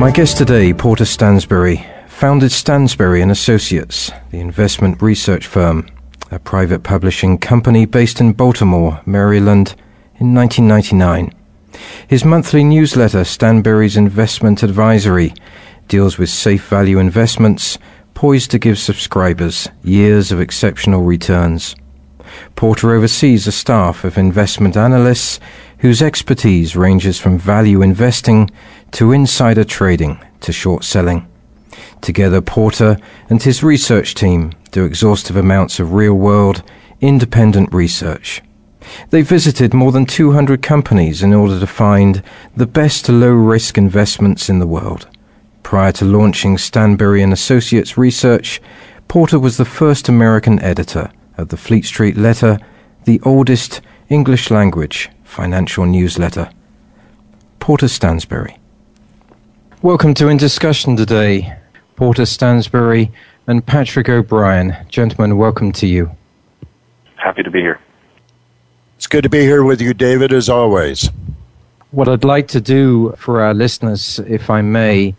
My guest today, Porter Stansberry, founded Stansberry and Associates, the investment research firm, a private publishing company based in Baltimore, Maryland, in 1999. His monthly newsletter, Stansberry's Investment Advisory, deals with safe value investments poised to give subscribers years of exceptional returns. Porter oversees a staff of investment analysts whose expertise ranges from value investing to insider trading to short selling. Together, Porter and his research team do exhaustive amounts of real world, independent research. They visited more than 200 companies in order to find the best low risk investments in the world. Prior to launching Stansberry and Associates research, Porter was the first American editor of the Fleet Street Letter, the oldest English language financial newsletter. Porter Stansberry. Welcome to In Discussion today. Porter Stansberry and Patrick O'Brien. Gentlemen, welcome to you. Happy to be here. It's good to be here with you, David, as always. What I'd like to do for our listeners, if I may,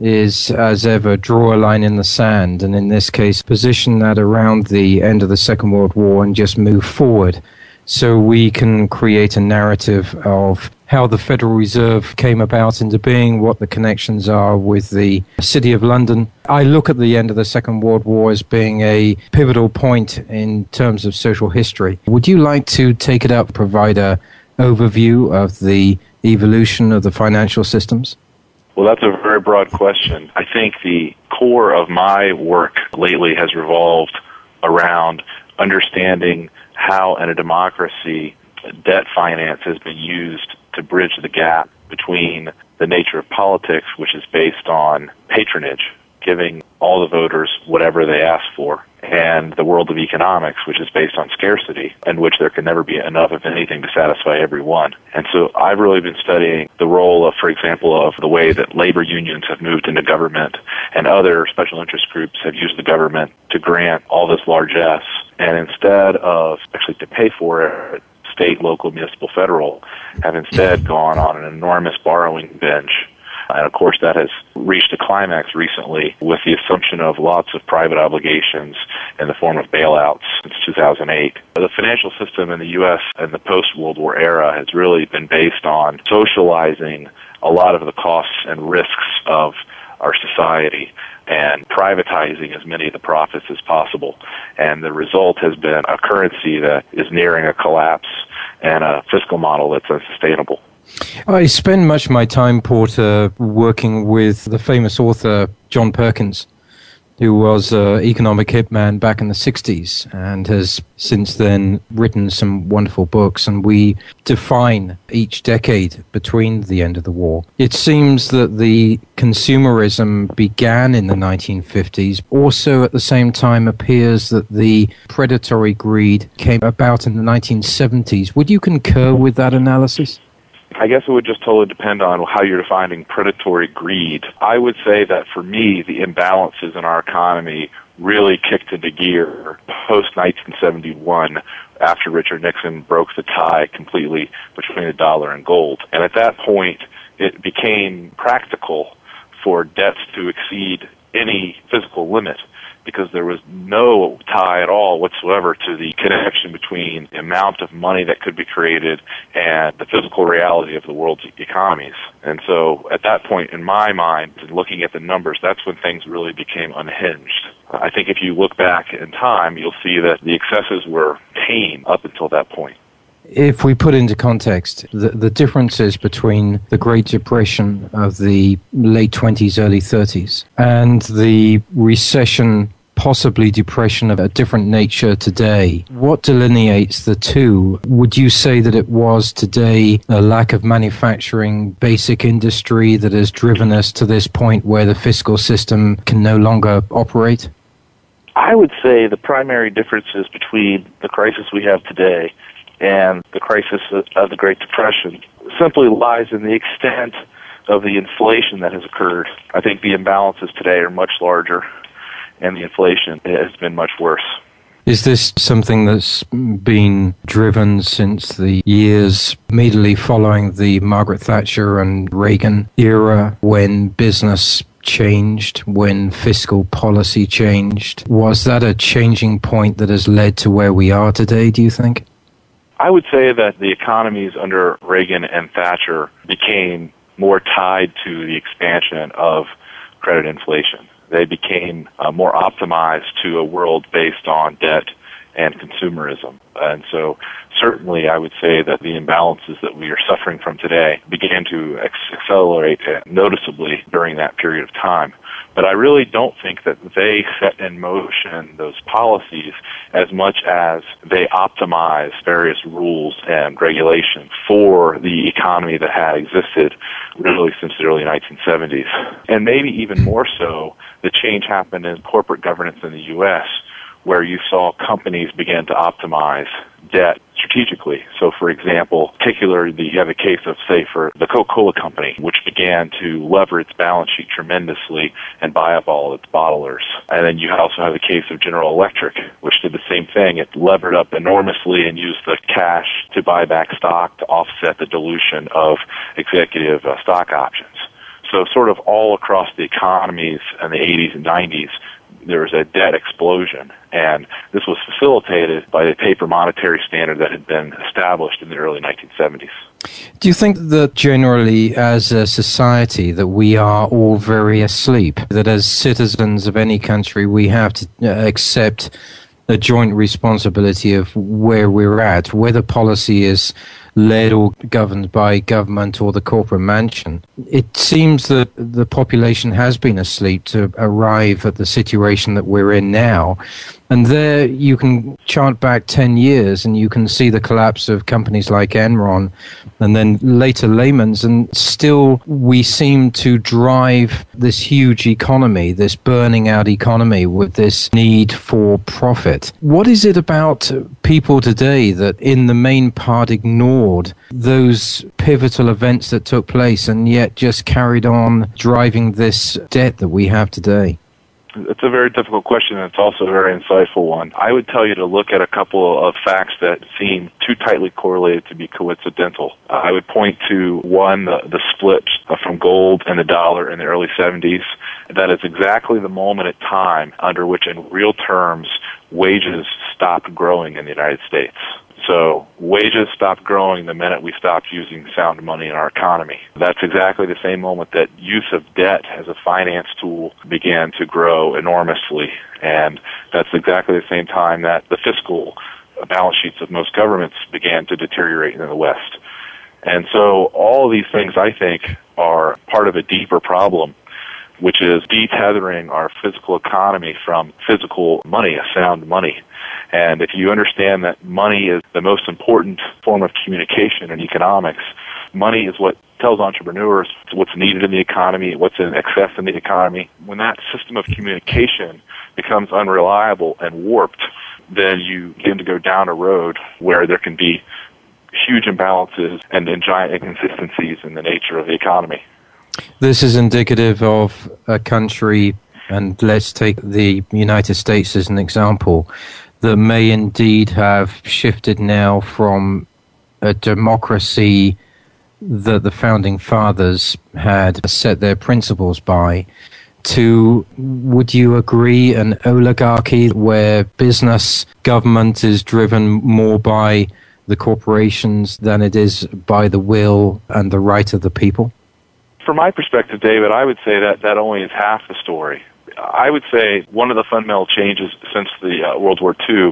is, as ever, draw a line in the sand, and in this case, position that around the end of the Second World War and just move forward so we can create a narrative of how the Federal Reserve came about into being, what the connections are with the City of London. I look at the end of the Second World War as being a pivotal point in terms of social history. Would you like to take it up, provide a overview of the evolution of the financial systems? Well, that's a very broad question. I think the core of my work lately has revolved around understanding how in a democracy debt finance has been used to bridge the gap between the nature of politics, which is based on patronage, giving all the voters whatever they ask for, and the world of economics, which is based on scarcity, in which there can never be enough of anything to satisfy everyone. And so I've really been studying the role of, for example, of the way that labor unions have moved into government and other special interest groups have used the government to grant all this largesse. And instead of actually to pay for it, state, local, municipal, federal, have instead gone on an enormous borrowing binge and of course, that has reached a climax recently with the assumption of lots of private obligations in the form of bailouts since 2008. The financial system in the U.S. in the post World War era has really been based on socializing a lot of the costs and risks of our society and privatizing as many of the profits as possible. And the result has been a currency that is nearing a collapse and a fiscal model that's unsustainable. I spend much of my time, Porter, working with the famous author John Perkins, who was an economic hitman back in the 60s and has since then written some wonderful books. And we define each decade between the end of the war. It seems that the consumerism began in the 1950s. Also, at the same time, appears that the predatory greed came about in the 1970s. Would you concur with that analysis? I guess it would just totally depend on how you're defining predatory greed. I would say that for me, the imbalances in our economy really kicked into gear post 1971 after Richard Nixon broke the tie completely between the dollar and gold. And at that point, it became practical for debts to exceed any physical limit because there was no tie at all whatsoever to the connection between the amount of money that could be created and the physical reality of the world's economies. And so at that point in my mind, looking at the numbers, that's when things really became unhinged. I think if you look back in time, you'll see that the excesses were tame up until that point. If we put into context the, the differences between the Great Depression of the late 20s, early 30s and the recession possibly depression of a different nature today. What delineates the two? Would you say that it was today a lack of manufacturing, basic industry that has driven us to this point where the fiscal system can no longer operate? I would say the primary differences between the crisis we have today and the crisis of the Great Depression simply lies in the extent of the inflation that has occurred. I think the imbalances today are much larger and the inflation has been much worse. Is this something that's been driven since the years immediately following the Margaret Thatcher and Reagan era when business changed, when fiscal policy changed? Was that a changing point that has led to where we are today, do you think? I would say that the economies under Reagan and Thatcher became more tied to the expansion of credit inflation. They became uh, more optimized to a world based on debt and consumerism. And so certainly I would say that the imbalances that we are suffering from today began to accelerate noticeably during that period of time. But I really don't think that they set in motion those policies as much as they optimize various rules and regulations for the economy that had existed really since the early 1970s. And maybe even more so, the change happened in corporate governance in the U.S where you saw companies begin to optimize debt strategically. So, for example, particularly you have a case of, say, for the Coca-Cola company, which began to lever its balance sheet tremendously and buy up all its bottlers. And then you also have the case of General Electric, which did the same thing. It levered up enormously and used the cash to buy back stock to offset the dilution of executive uh, stock options. So sort of all across the economies in the 80s and 90s, there was a debt explosion. And this was facilitated by the paper monetary standard that had been established in the early 1970s. Do you think that generally, as a society, that we are all very asleep? That as citizens of any country, we have to uh, accept a joint responsibility of where we're at, whether policy is led or governed by government or the corporate mansion. It seems that the population has been asleep to arrive at the situation that we're in now. And there you can chart back 10 years and you can see the collapse of companies like Enron and then later Lehman's. And still, we seem to drive this huge economy, this burning out economy with this need for profit. What is it about people today that, in the main part, ignored those pivotal events that took place and yet just carried on driving this debt that we have today? It's a very difficult question, and it's also a very insightful one. I would tell you to look at a couple of facts that seem too tightly correlated to be coincidental. Uh, I would point to one, the, the split from gold and the dollar in the early 70s. That is exactly the moment in time under which, in real terms, wages stopped growing in the United States. So wages stopped growing the minute we stopped using sound money in our economy. That's exactly the same moment that use of debt as a finance tool began to grow enormously. And that's exactly the same time that the fiscal balance sheets of most governments began to deteriorate in the West. And so all of these things, I think, are part of a deeper problem which is detethering our physical economy from physical money, sound money. And if you understand that money is the most important form of communication in economics, money is what tells entrepreneurs what's needed in the economy, what's in excess in the economy. When that system of communication becomes unreliable and warped, then you begin to go down a road where there can be huge imbalances and, and giant inconsistencies in the nature of the economy. This is indicative of a country, and let's take the United States as an example, that may indeed have shifted now from a democracy that the founding fathers had set their principles by to, would you agree, an oligarchy where business government is driven more by the corporations than it is by the will and the right of the people? From my perspective, David, I would say that that only is half the story. I would say one of the fundamental changes since the uh, World War II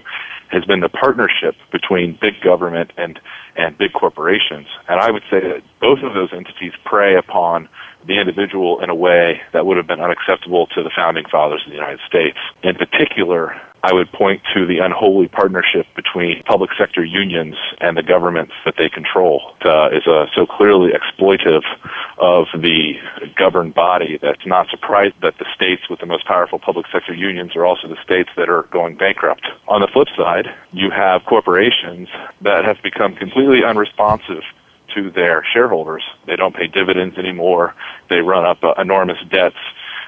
has been the partnership between big government and, and big corporations. And I would say that both of those entities prey upon the individual in a way that would have been unacceptable to the founding fathers of the United States. In particular, I would point to the unholy partnership between public sector unions and the governments that they control. Uh, is uh, so clearly exploitive of the governed body that's not surprised that the states with the most powerful public sector unions are also the states that are going bankrupt. On the flip side, you have corporations that have become completely unresponsive to their shareholders. They don't pay dividends anymore. They run up uh, enormous debts.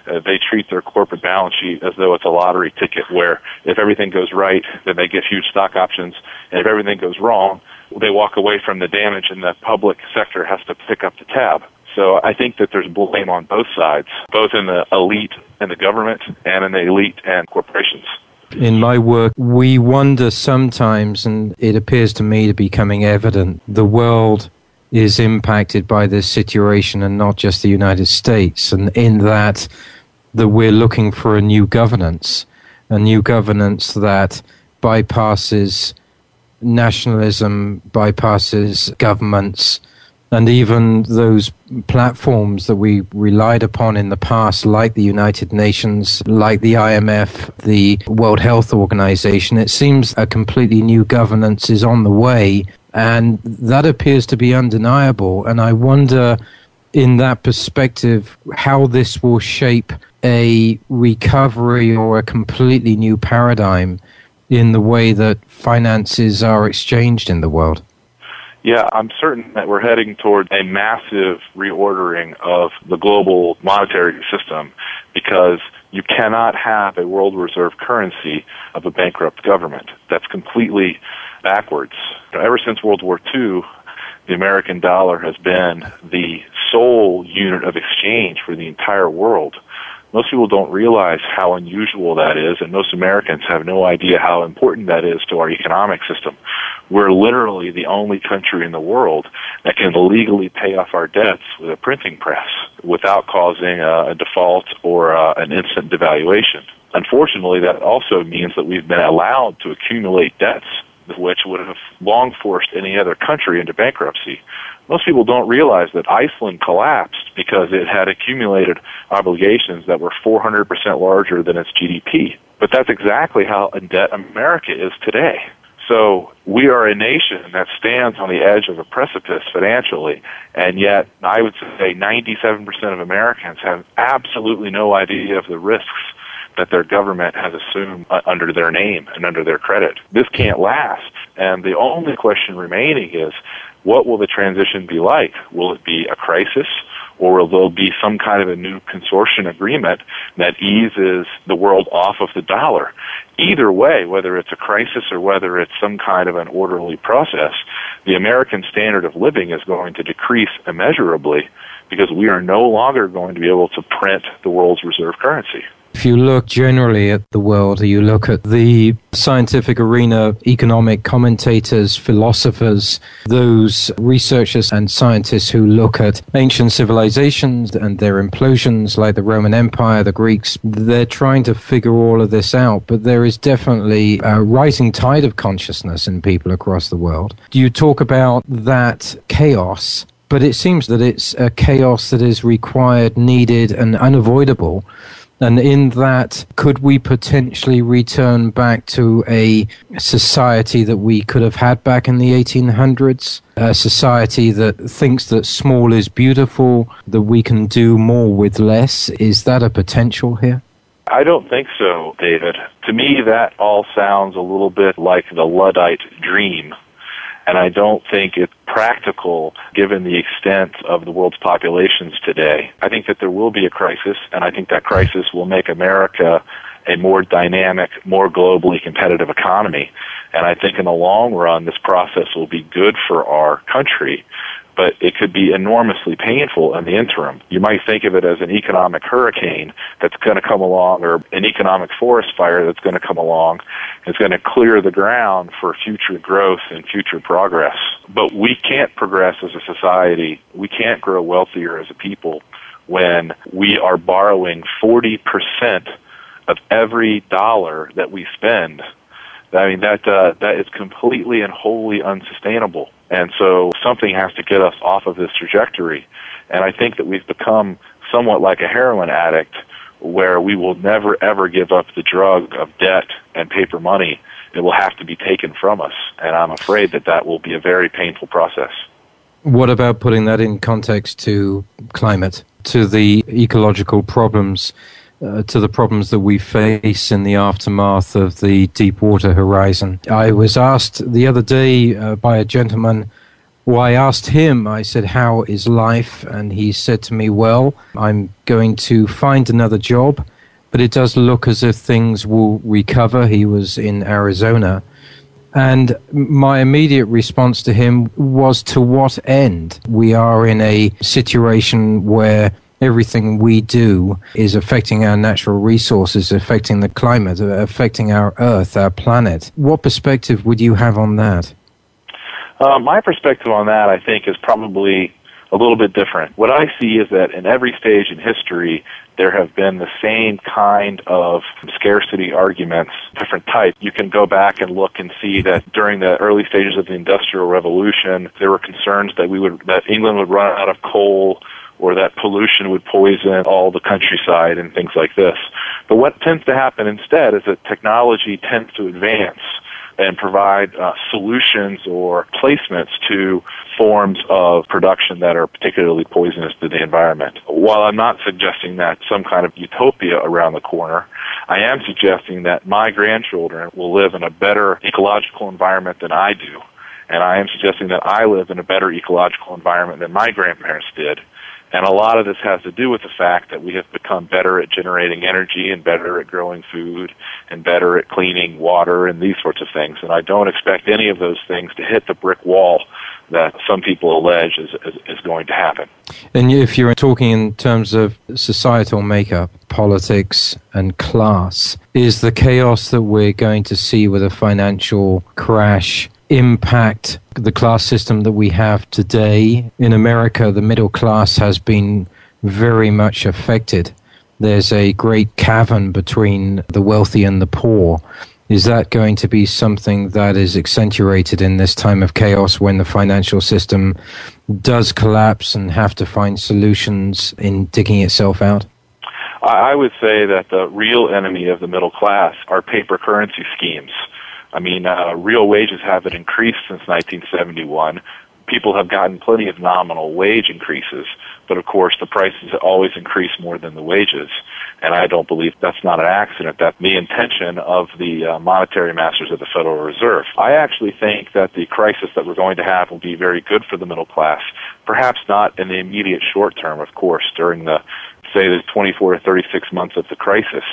Uh, they treat their corporate balance sheet as though it's a lottery ticket where if everything goes right, then they get huge stock options. And if everything goes wrong, they walk away from the damage and the public sector has to pick up the tab. So I think that there's blame on both sides, both in the elite and the government and in the elite and corporations. In my work, we wonder sometimes, and it appears to me to be becoming evident, the world is impacted by this situation and not just the United States. And in that, that we're looking for a new governance, a new governance that bypasses nationalism, bypasses governments, and even those platforms that we relied upon in the past, like the United Nations, like the IMF, the World Health Organization. It seems a completely new governance is on the way and that appears to be undeniable. And I wonder, in that perspective, how this will shape a recovery or a completely new paradigm in the way that finances are exchanged in the world. Yeah, I'm certain that we're heading toward a massive reordering of the global monetary system because you cannot have a world reserve currency of a bankrupt government. That's completely backwards. Ever since World War II, the American dollar has been the sole unit of exchange for the entire world. Most people don't realize how unusual that is, and most Americans have no idea how important that is to our economic system. We're literally the only country in the world that can legally pay off our debts with a printing press without causing a, a default or uh, an instant devaluation. Unfortunately, that also means that we've been allowed to accumulate debts which would have long forced any other country into bankruptcy. Most people don't realize that Iceland collapsed because it had accumulated obligations that were 400% larger than its GDP. But that's exactly how in debt America is today. So we are a nation that stands on the edge of a precipice financially, and yet I would say 97% of Americans have absolutely no idea of the risks that their government has assumed under their name and under their credit. This can't last. And the only question remaining is, what will the transition be like? Will it be a crisis? Or will there be some kind of a new consortium agreement that eases the world off of the dollar? Either way, whether it's a crisis or whether it's some kind of an orderly process, the American standard of living is going to decrease immeasurably because we are no longer going to be able to print the world's reserve currency. If you look generally at the world, you look at the scientific arena, economic commentators, philosophers, those researchers and scientists who look at ancient civilizations and their implosions, like the Roman Empire, the Greeks, they're trying to figure all of this out. But there is definitely a rising tide of consciousness in people across the world. You talk about that chaos? But it seems that it's a chaos that is required, needed, and unavoidable and in that, could we potentially return back to a society that we could have had back in the 1800s? A society that thinks that small is beautiful, that we can do more with less? Is that a potential here? I don't think so, David. To me, that all sounds a little bit like the Luddite dream and I don't think it's practical given the extent of the world's populations today. I think that there will be a crisis, and I think that crisis will make America a more dynamic, more globally competitive economy. And I think in the long run, this process will be good for our country but it could be enormously painful in the interim. You might think of it as an economic hurricane that's going to come along or an economic forest fire that's going to come along. It's going to clear the ground for future growth and future progress. But we can't progress as a society. We can't grow wealthier as a people when we are borrowing 40% of every dollar that we spend I mean that uh, that is completely and wholly unsustainable. And so something has to get us off of this trajectory. And I think that we've become somewhat like a heroin addict where we will never ever give up the drug of debt and paper money. It will have to be taken from us. And I'm afraid that that will be a very painful process. What about putting that in context to climate, to the ecological problems, uh, to the problems that we face in the aftermath of the Deepwater Horizon? I was asked the other day uh, by a gentleman well, I asked him, I said, How is life? And he said to me, Well, I'm going to find another job, but it does look as if things will recover. He was in Arizona. And my immediate response to him was, To what end? We are in a situation where everything we do is affecting our natural resources, affecting the climate, affecting our earth, our planet. What perspective would you have on that? Uh, my perspective on that, I think, is probably a little bit different. What I see is that in every stage in history, there have been the same kind of scarcity arguments, different types. You can go back and look and see that during the early stages of the Industrial Revolution, there were concerns that we would, that England would run out of coal or that pollution would poison all the countryside and things like this. But what tends to happen instead is that technology tends to advance and provide uh, solutions or placements to forms of production that are particularly poisonous to the environment. While I'm not suggesting that some kind of utopia around the corner, I am suggesting that my grandchildren will live in a better ecological environment than I do. And I am suggesting that I live in a better ecological environment than my grandparents did and a lot of this has to do with the fact that we have become better at generating energy and better at growing food and better at cleaning water and these sorts of things. And I don't expect any of those things to hit the brick wall that some people allege is, is, is going to happen. And if you're talking in terms of societal makeup, politics, and class, is the chaos that we're going to see with a financial crash impact the class system that we have today. In America, the middle class has been very much affected. There's a great cavern between the wealthy and the poor. Is that going to be something that is accentuated in this time of chaos when the financial system does collapse and have to find solutions in digging itself out? I would say that the real enemy of the middle class are paper currency schemes I mean, uh, real wages haven't increased since 1971. People have gotten plenty of nominal wage increases, but of course the prices always increase more than the wages. And I don't believe that's not an accident. That's the intention of the uh, monetary masters of the Federal Reserve. I actually think that the crisis that we're going to have will be very good for the middle class. Perhaps not in the immediate short term, of course, during the say the 24 or 36 months of the crisis.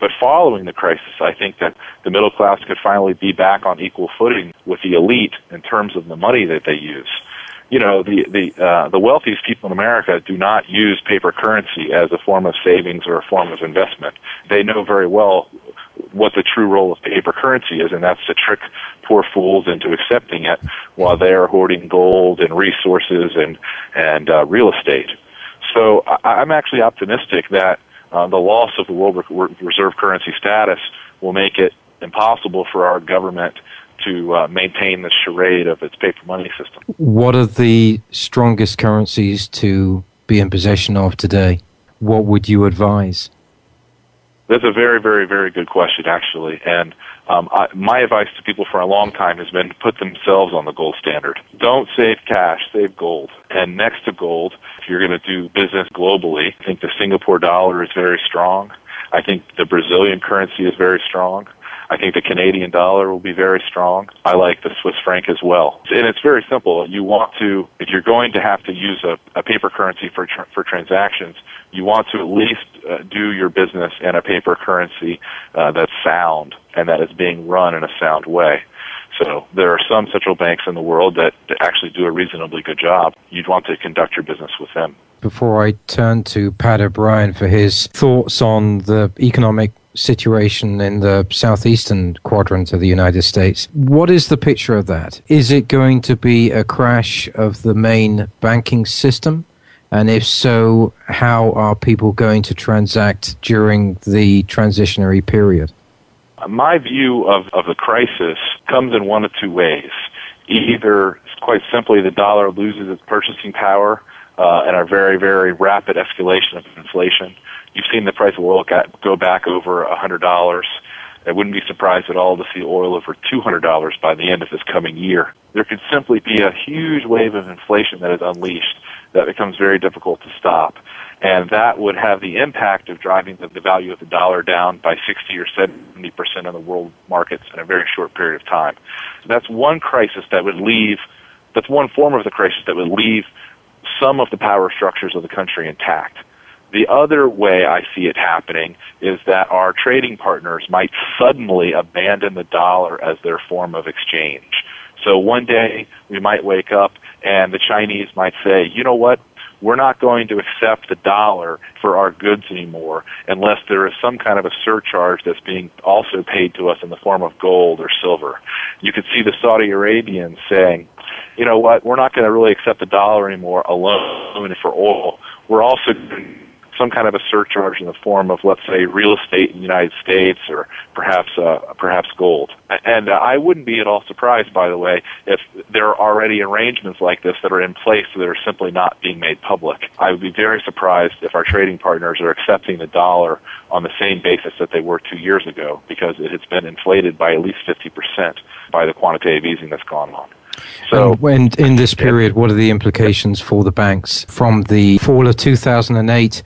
But following the crisis, I think that the middle class could finally be back on equal footing with the elite in terms of the money that they use. You know, the the uh, the wealthiest people in America do not use paper currency as a form of savings or a form of investment. They know very well what the true role of paper currency is, and that's to trick poor fools into accepting it while they are hoarding gold and resources and and uh, real estate. So I, I'm actually optimistic that uh, the loss of the world reserve currency status will make it impossible for our government to uh, maintain the charade of its paper money system. What are the strongest currencies to be in possession of today? What would you advise? That's a very, very, very good question, actually. And um, I, my advice to people for a long time has been to put themselves on the gold standard. Don't save cash, save gold. And next to gold, if you're going to do business globally, I think the Singapore dollar is very strong. I think the Brazilian currency is very strong. I think the Canadian dollar will be very strong. I like the Swiss franc as well. And it's very simple. You want to, if you're going to have to use a, a paper currency for, for transactions, you want to at least uh, do your business in a paper currency uh, that's sound and that is being run in a sound way. So there are some central banks in the world that actually do a reasonably good job. You'd want to conduct your business with them. Before I turn to Pat O'Brien for his thoughts on the economic situation in the southeastern quadrant of the United States. What is the picture of that? Is it going to be a crash of the main banking system? And if so, how are people going to transact during the transitionary period? Uh, my view of, of the crisis comes in one of two ways. Either, quite simply, the dollar loses its purchasing power uh, and a very, very rapid escalation of inflation. You've seen the price of oil go back over $100. I wouldn't be surprised at all to see oil over $200 by the end of this coming year. There could simply be a huge wave of inflation that is unleashed that becomes very difficult to stop. And that would have the impact of driving the, value of the dollar down by 60 or 70 percent on the world markets in a very short period of time. That's one crisis that would leave, that's one form of the crisis that would leave some of the power structures of the country intact. The other way I see it happening is that our trading partners might suddenly abandon the dollar as their form of exchange. So one day we might wake up and the Chinese might say, you know what? We're not going to accept the dollar for our goods anymore unless there is some kind of a surcharge that's being also paid to us in the form of gold or silver. You could see the Saudi Arabians saying, you know what, we're not going to really accept the dollar anymore alone for oil. We're also some kind of a surcharge in the form of, let's say, real estate in the United States or perhaps uh, perhaps gold. And uh, I wouldn't be at all surprised, by the way, if there are already arrangements like this that are in place that are simply not being made public. I would be very surprised if our trading partners are accepting the dollar on the same basis that they were two years ago because it has been inflated by at least 50% by the quantitative easing that's gone on. So, when in this period, what are the implications for the banks from the fall of 2008?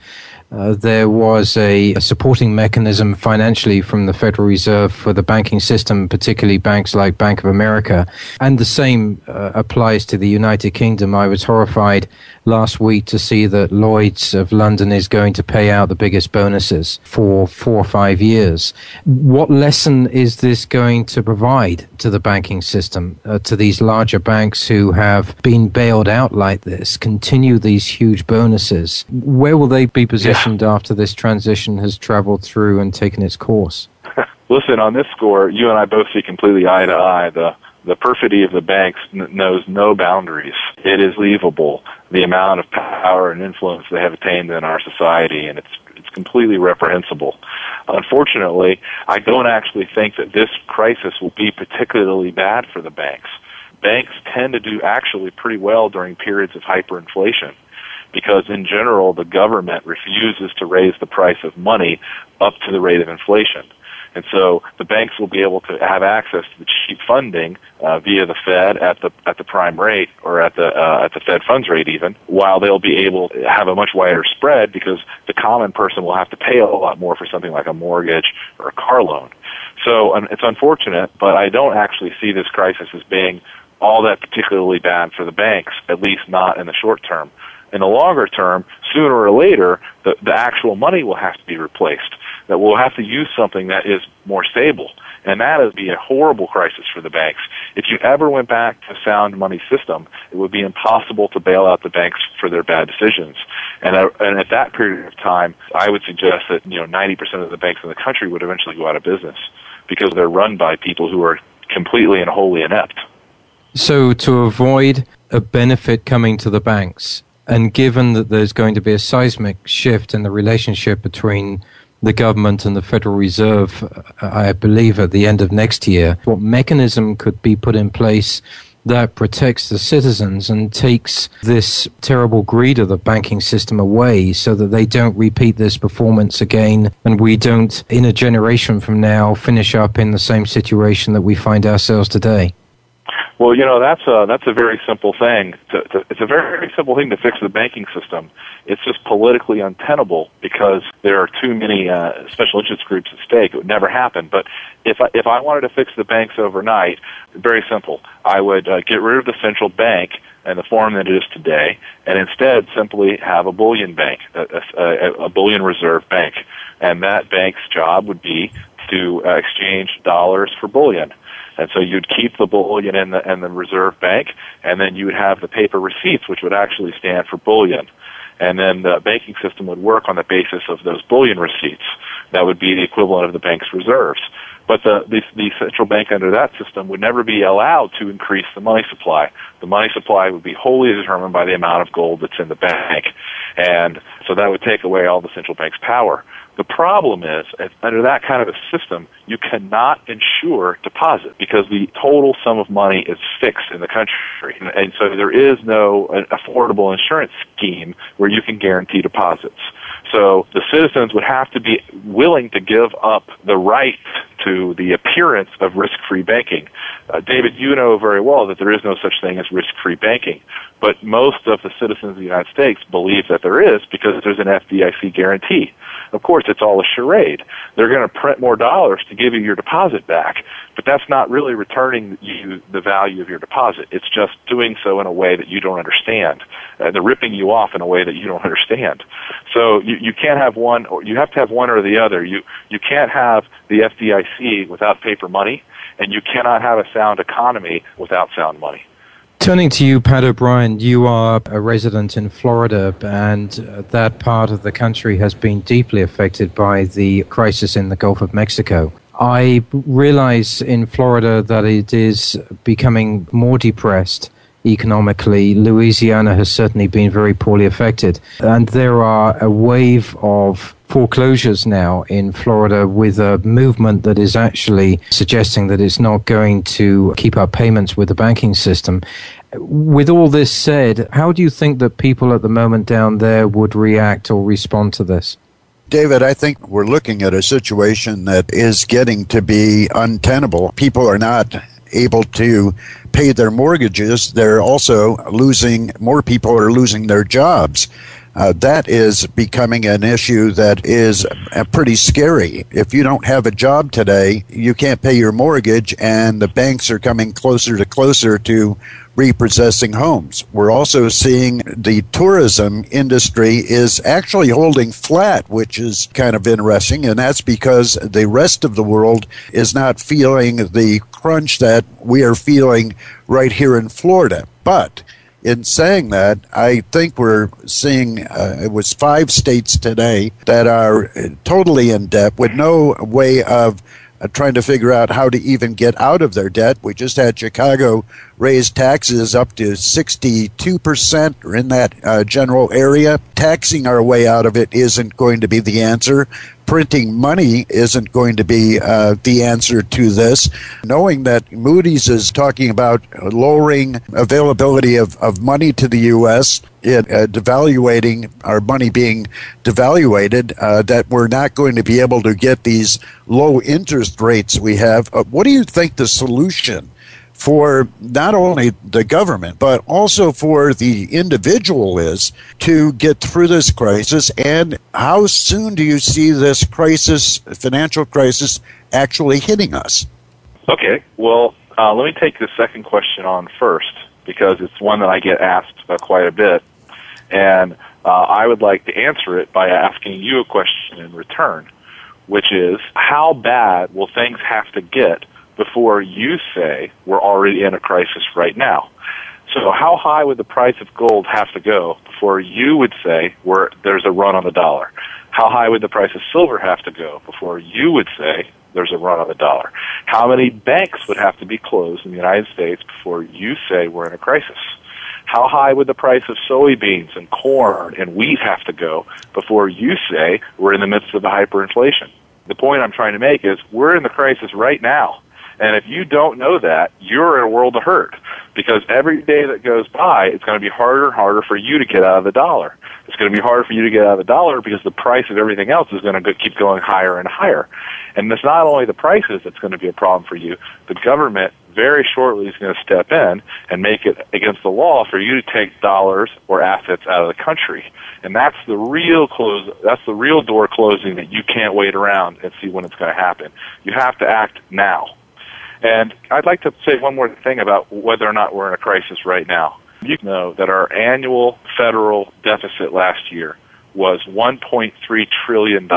Uh, there was a, a, supporting mechanism financially from the Federal Reserve for the banking system, particularly banks like Bank of America. And the same uh, applies to the United Kingdom. I was horrified last week to see that Lloyd's of London is going to pay out the biggest bonuses for four or five years. What lesson is this going to provide to the banking system, uh, to these larger banks who have been bailed out like this, continue these huge bonuses? Where will they be positioned yeah. after this transition has traveled through and taken its course? Listen, on this score, you and I both see completely eye to eye. The the perfidy of the banks n- knows no boundaries. It is leavable the amount of power and influence they have attained in our society, and it's it's completely reprehensible. Unfortunately, I don't actually think that this crisis will be particularly bad for the banks. Banks tend to do actually pretty well during periods of hyperinflation because in general the government refuses to raise the price of money up to the rate of inflation. And so the banks will be able to have access to the cheap funding uh, via the Fed at the at the prime rate or at the uh, at the Fed funds rate even, while they'll be able to have a much wider spread because the common person will have to pay a lot more for something like a mortgage or a car loan. So um, it's unfortunate, but I don't actually see this crisis as being all that particularly bad for the banks, at least not in the short term. In the longer term, sooner or later, the, the actual money will have to be replaced that we'll have to use something that is more stable. And that would be a horrible crisis for the banks. If you ever went back to a sound money system, it would be impossible to bail out the banks for their bad decisions. And, uh, and at that period of time, I would suggest that, you know, 90% of the banks in the country would eventually go out of business because they're run by people who are completely and wholly inept. So to avoid a benefit coming to the banks, and given that there's going to be a seismic shift in the relationship between the government and the Federal Reserve, uh, I believe, at the end of next year. What mechanism could be put in place that protects the citizens and takes this terrible greed of the banking system away so that they don't repeat this performance again and we don't, in a generation from now, finish up in the same situation that we find ourselves today? Well, you know that's a that's a very simple thing. To, to, it's a very very simple thing to fix the banking system. It's just politically untenable because there are too many uh, special interest groups at stake. It would never happen. But if I, if I wanted to fix the banks overnight, very simple. I would uh, get rid of the central bank in the form that it is today, and instead simply have a bullion bank, a, a, a bullion reserve bank, and that bank's job would be to uh, exchange dollars for bullion and so you'd keep the bullion in the, in the reserve bank, and then you would have the paper receipts, which would actually stand for bullion. And then the banking system would work on the basis of those bullion receipts. That would be the equivalent of the bank's reserves. But the, the, the central bank under that system would never be allowed to increase the money supply. The money supply would be wholly determined by the amount of gold that's in the bank. And so that would take away all the central bank's power. The problem is, under that kind of a system, you cannot insure deposit because the total sum of money is fixed in the country. And so there is no affordable insurance scheme where you can guarantee deposits. So the citizens would have to be willing to give up the right to the appearance of risk-free banking. Uh, David, you know very well that there is no such thing as risk-free banking, but most of the citizens of the United States believe that there is because there's an FDIC guarantee. Of course, it's all a charade. They're going to print more dollars to give you your deposit back, but that's not really returning you the value of your deposit. It's just doing so in a way that you don't understand. Uh, they're ripping you off in a way that you don't understand. So you, you can't have one, or you have to have one or the other. You you can't have the FDIC without paper money, and you cannot have a sound economy without sound money. Turning to you, Pat O'Brien, you are a resident in Florida, and uh, that part of the country has been deeply affected by the crisis in the Gulf of Mexico. I realize in Florida that it is becoming more depressed economically. Louisiana has certainly been very poorly affected. And there are a wave of foreclosures now in Florida with a movement that is actually suggesting that it's not going to keep up payments with the banking system. With all this said, how do you think that people at the moment down there would react or respond to this? David, I think we're looking at a situation that is getting to be untenable. People are not able to pay their mortgages. They're also losing, more people are losing their jobs uh, that is becoming an issue that is uh, pretty scary. If you don't have a job today, you can't pay your mortgage, and the banks are coming closer to closer to repossessing homes. We're also seeing the tourism industry is actually holding flat, which is kind of interesting, and that's because the rest of the world is not feeling the crunch that we are feeling right here in Florida. But in saying that, I think we're seeing uh, it was five states today that are totally in debt with no way of trying to figure out how to even get out of their debt. We just had Chicago raise taxes up to 62% or in that uh, general area. Taxing our way out of it isn't going to be the answer. Printing money isn't going to be uh, the answer to this. Knowing that Moody's is talking about lowering availability of, of money to the U.S., it, uh, devaluating our money being devaluated, uh, that we're not going to be able to get these low interest rates we have. Uh, what do you think the solution for not only the government, but also for the individual is to get through this crisis? And how soon do you see this crisis, financial crisis, actually hitting us? Okay, well, uh, let me take the second question on first because it's one that I get asked uh, quite a bit. And uh, I would like to answer it by asking you a question in return, which is how bad will things have to get before you say we're already in a crisis right now. So how high would the price of gold have to go before you would say we're, there's a run on the dollar? How high would the price of silver have to go before you would say there's a run on the dollar? How many banks would have to be closed in the United States before you say we're in a crisis? How high would the price of soybeans and corn and wheat have to go before you say we're in the midst of a hyperinflation? The point I'm trying to make is we're in the crisis right now. And if you don't know that, you're in a world of hurt because every day that goes by, it's going to be harder and harder for you to get out of the dollar. It's going to be harder for you to get out of the dollar because the price of everything else is going to keep going higher and higher. And it's not only the prices that's going to be a problem for you. The government very shortly is going to step in and make it against the law for you to take dollars or assets out of the country. And that's the real close, that's the real door closing that you can't wait around and see when it's going to happen. You have to act now. And I'd like to say one more thing about whether or not we're in a crisis right now. You know that our annual federal deficit last year was $1.3 trillion.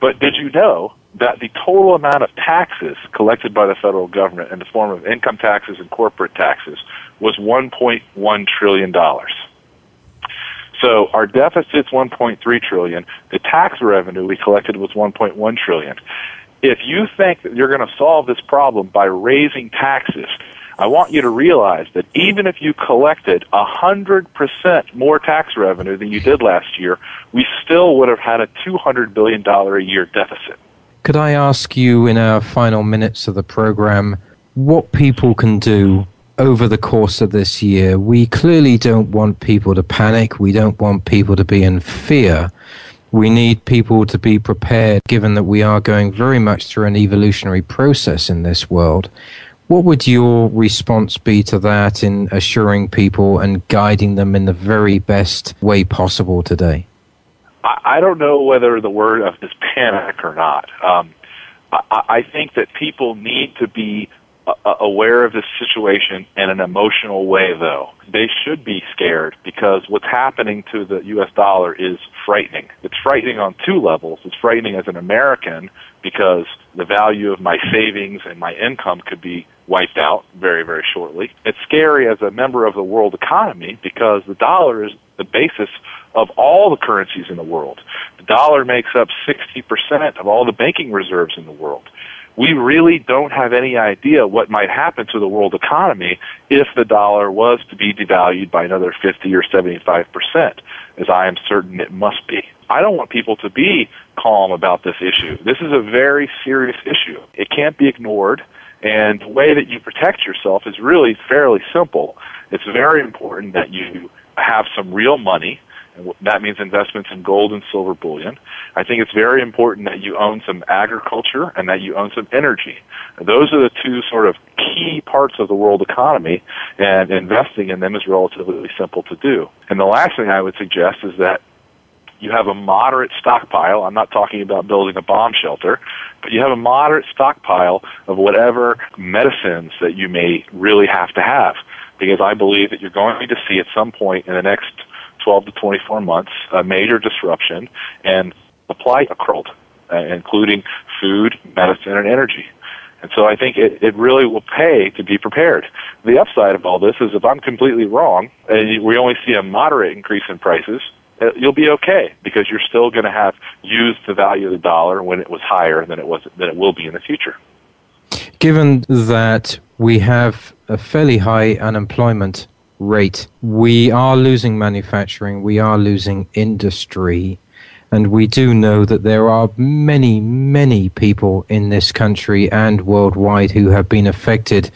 But did you know that the total amount of taxes collected by the federal government in the form of income taxes and corporate taxes was $1.1 trillion? So our deficit's 1.3 trillion. The tax revenue we collected was 1.1 trillion if you think that you're going to solve this problem by raising taxes, I want you to realize that even if you collected 100% more tax revenue than you did last year, we still would have had a $200 billion a year deficit. Could I ask you in our final minutes of the program what people can do over the course of this year? We clearly don't want people to panic. We don't want people to be in fear. We need people to be prepared, given that we are going very much through an evolutionary process in this world. What would your response be to that in assuring people and guiding them in the very best way possible today? I don't know whether the word of is panic or not. Um, I, think that people need to be aware of this situation in an emotional way, though. They should be scared because what's happening to the U.S. dollar is frightening. It's frightening on two levels. It's frightening as an American because the value of my savings and my income could be wiped out very, very shortly. It's scary as a member of the world economy because the dollar is the basis of all the currencies in the world. The dollar makes up 60% of all the banking reserves in the world. We really don't have any idea what might happen to the world economy if the dollar was to be devalued by another 50 or 75%, as I am certain it must be. I don't want people to be calm about this issue. This is a very serious issue. It can't be ignored. And the way that you protect yourself is really fairly simple. It's very important that you have some real money. That means investments in gold and silver bullion. I think it's very important that you own some agriculture and that you own some energy. Those are the two sort of key parts of the world economy, and investing in them is relatively simple to do. And the last thing I would suggest is that you have a moderate stockpile. I'm not talking about building a bomb shelter, but you have a moderate stockpile of whatever medicines that you may really have to have. Because I believe that you're going to see at some point in the next 12 to 24 months a major disruption and supply occurred, uh, including food, medicine, and energy. And so I think it, it really will pay to be prepared. The upside of all this is if I'm completely wrong and we only see a moderate increase in prices, uh, you'll be okay because you're still going to have used the value of the dollar when it was higher than it was than it will be in the future. Given that we have a fairly high unemployment rate, we are losing manufacturing, we are losing industry, and we do know that there are many, many people in this country and worldwide who have been affected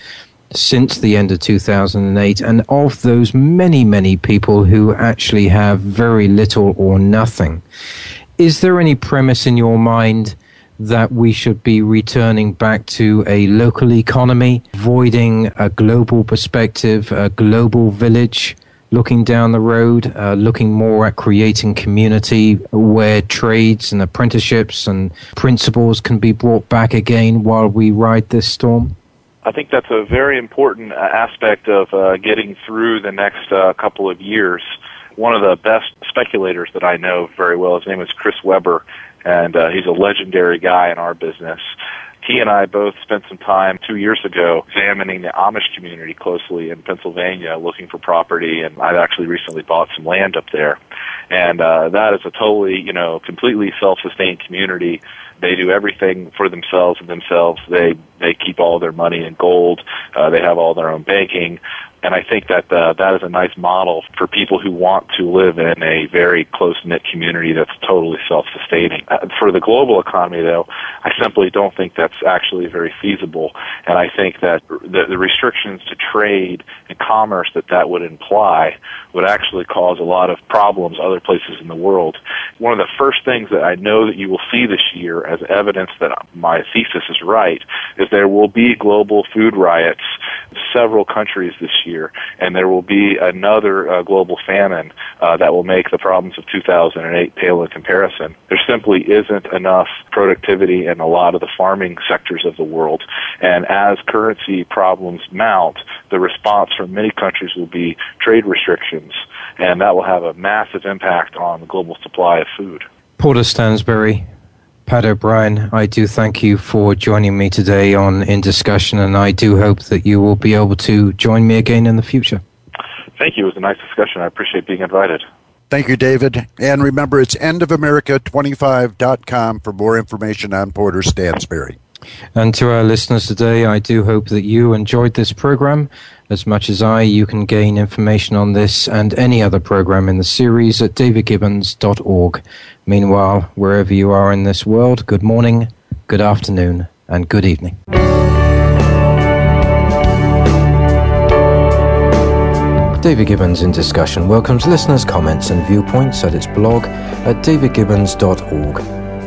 since the end of 2008, and of those many, many people who actually have very little or nothing. Is there any premise in your mind that we should be returning back to a local economy, avoiding a global perspective, a global village? looking down the road, uh, looking more at creating community where trades and apprenticeships and principles can be brought back again while we ride this storm? I think that's a very important uh, aspect of uh, getting through the next uh, couple of years. One of the best speculators that I know very well, his name is Chris Weber, and uh, he's a legendary guy in our business. He and I both spent some time two years ago examining the Amish community closely in Pennsylvania, looking for property, and I've actually recently bought some land up there. And uh, that is a totally, you know, completely self-sustained community they do everything for themselves and themselves. They they keep all their money in gold. Uh, they have all their own banking and I think that uh, that is a nice model for people who want to live in a very close knit community that's totally self sustaining. Uh, for the global economy, though, I simply don't think that's actually very feasible, and I think that the, the restrictions to trade and commerce that that would imply would actually cause a lot of problems other places in the world. One of the first things that I know that you will see this year as evidence that my thesis is right is there will be global food riots in several countries this year and there will be another uh, global famine uh, that will make the problems of 2008 pale in comparison. There simply isn't enough productivity in a lot of the farming sectors of the world, and as currency problems mount, the response from many countries will be trade restrictions, and that will have a massive impact on the global supply of food. Porter Stansberry, Pat O'Brien, I do thank you for joining me today on In Discussion, and I do hope that you will be able to join me again in the future. Thank you. It was a nice discussion. I appreciate being invited. Thank you, David. And remember, it's endofamerica25.com for more information on Porter Stansberry. And to our listeners today, I do hope that you enjoyed this program as much as I. You can gain information on this and any other program in the series at davidgibbons.org. Meanwhile, wherever you are in this world, good morning, good afternoon, and good evening. David Gibbons in Discussion welcomes listeners' comments and viewpoints at its blog at davidgibbons.org.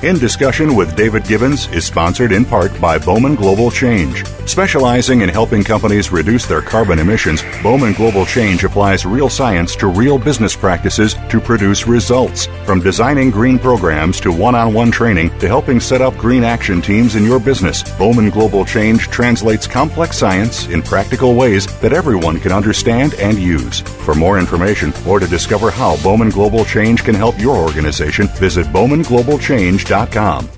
In Discussion with David Gibbons is sponsored in part by Bowman Global Change. Specializing in helping companies reduce their carbon emissions, Bowman Global Change applies real science to real business practices to produce results. From designing green programs to one on one training to helping set up green action teams in your business, Bowman Global Change translates complex science in practical ways that everyone can understand and use. For more information or to discover how Bowman Global Change can help your organization, visit bowmanglobalchange.com.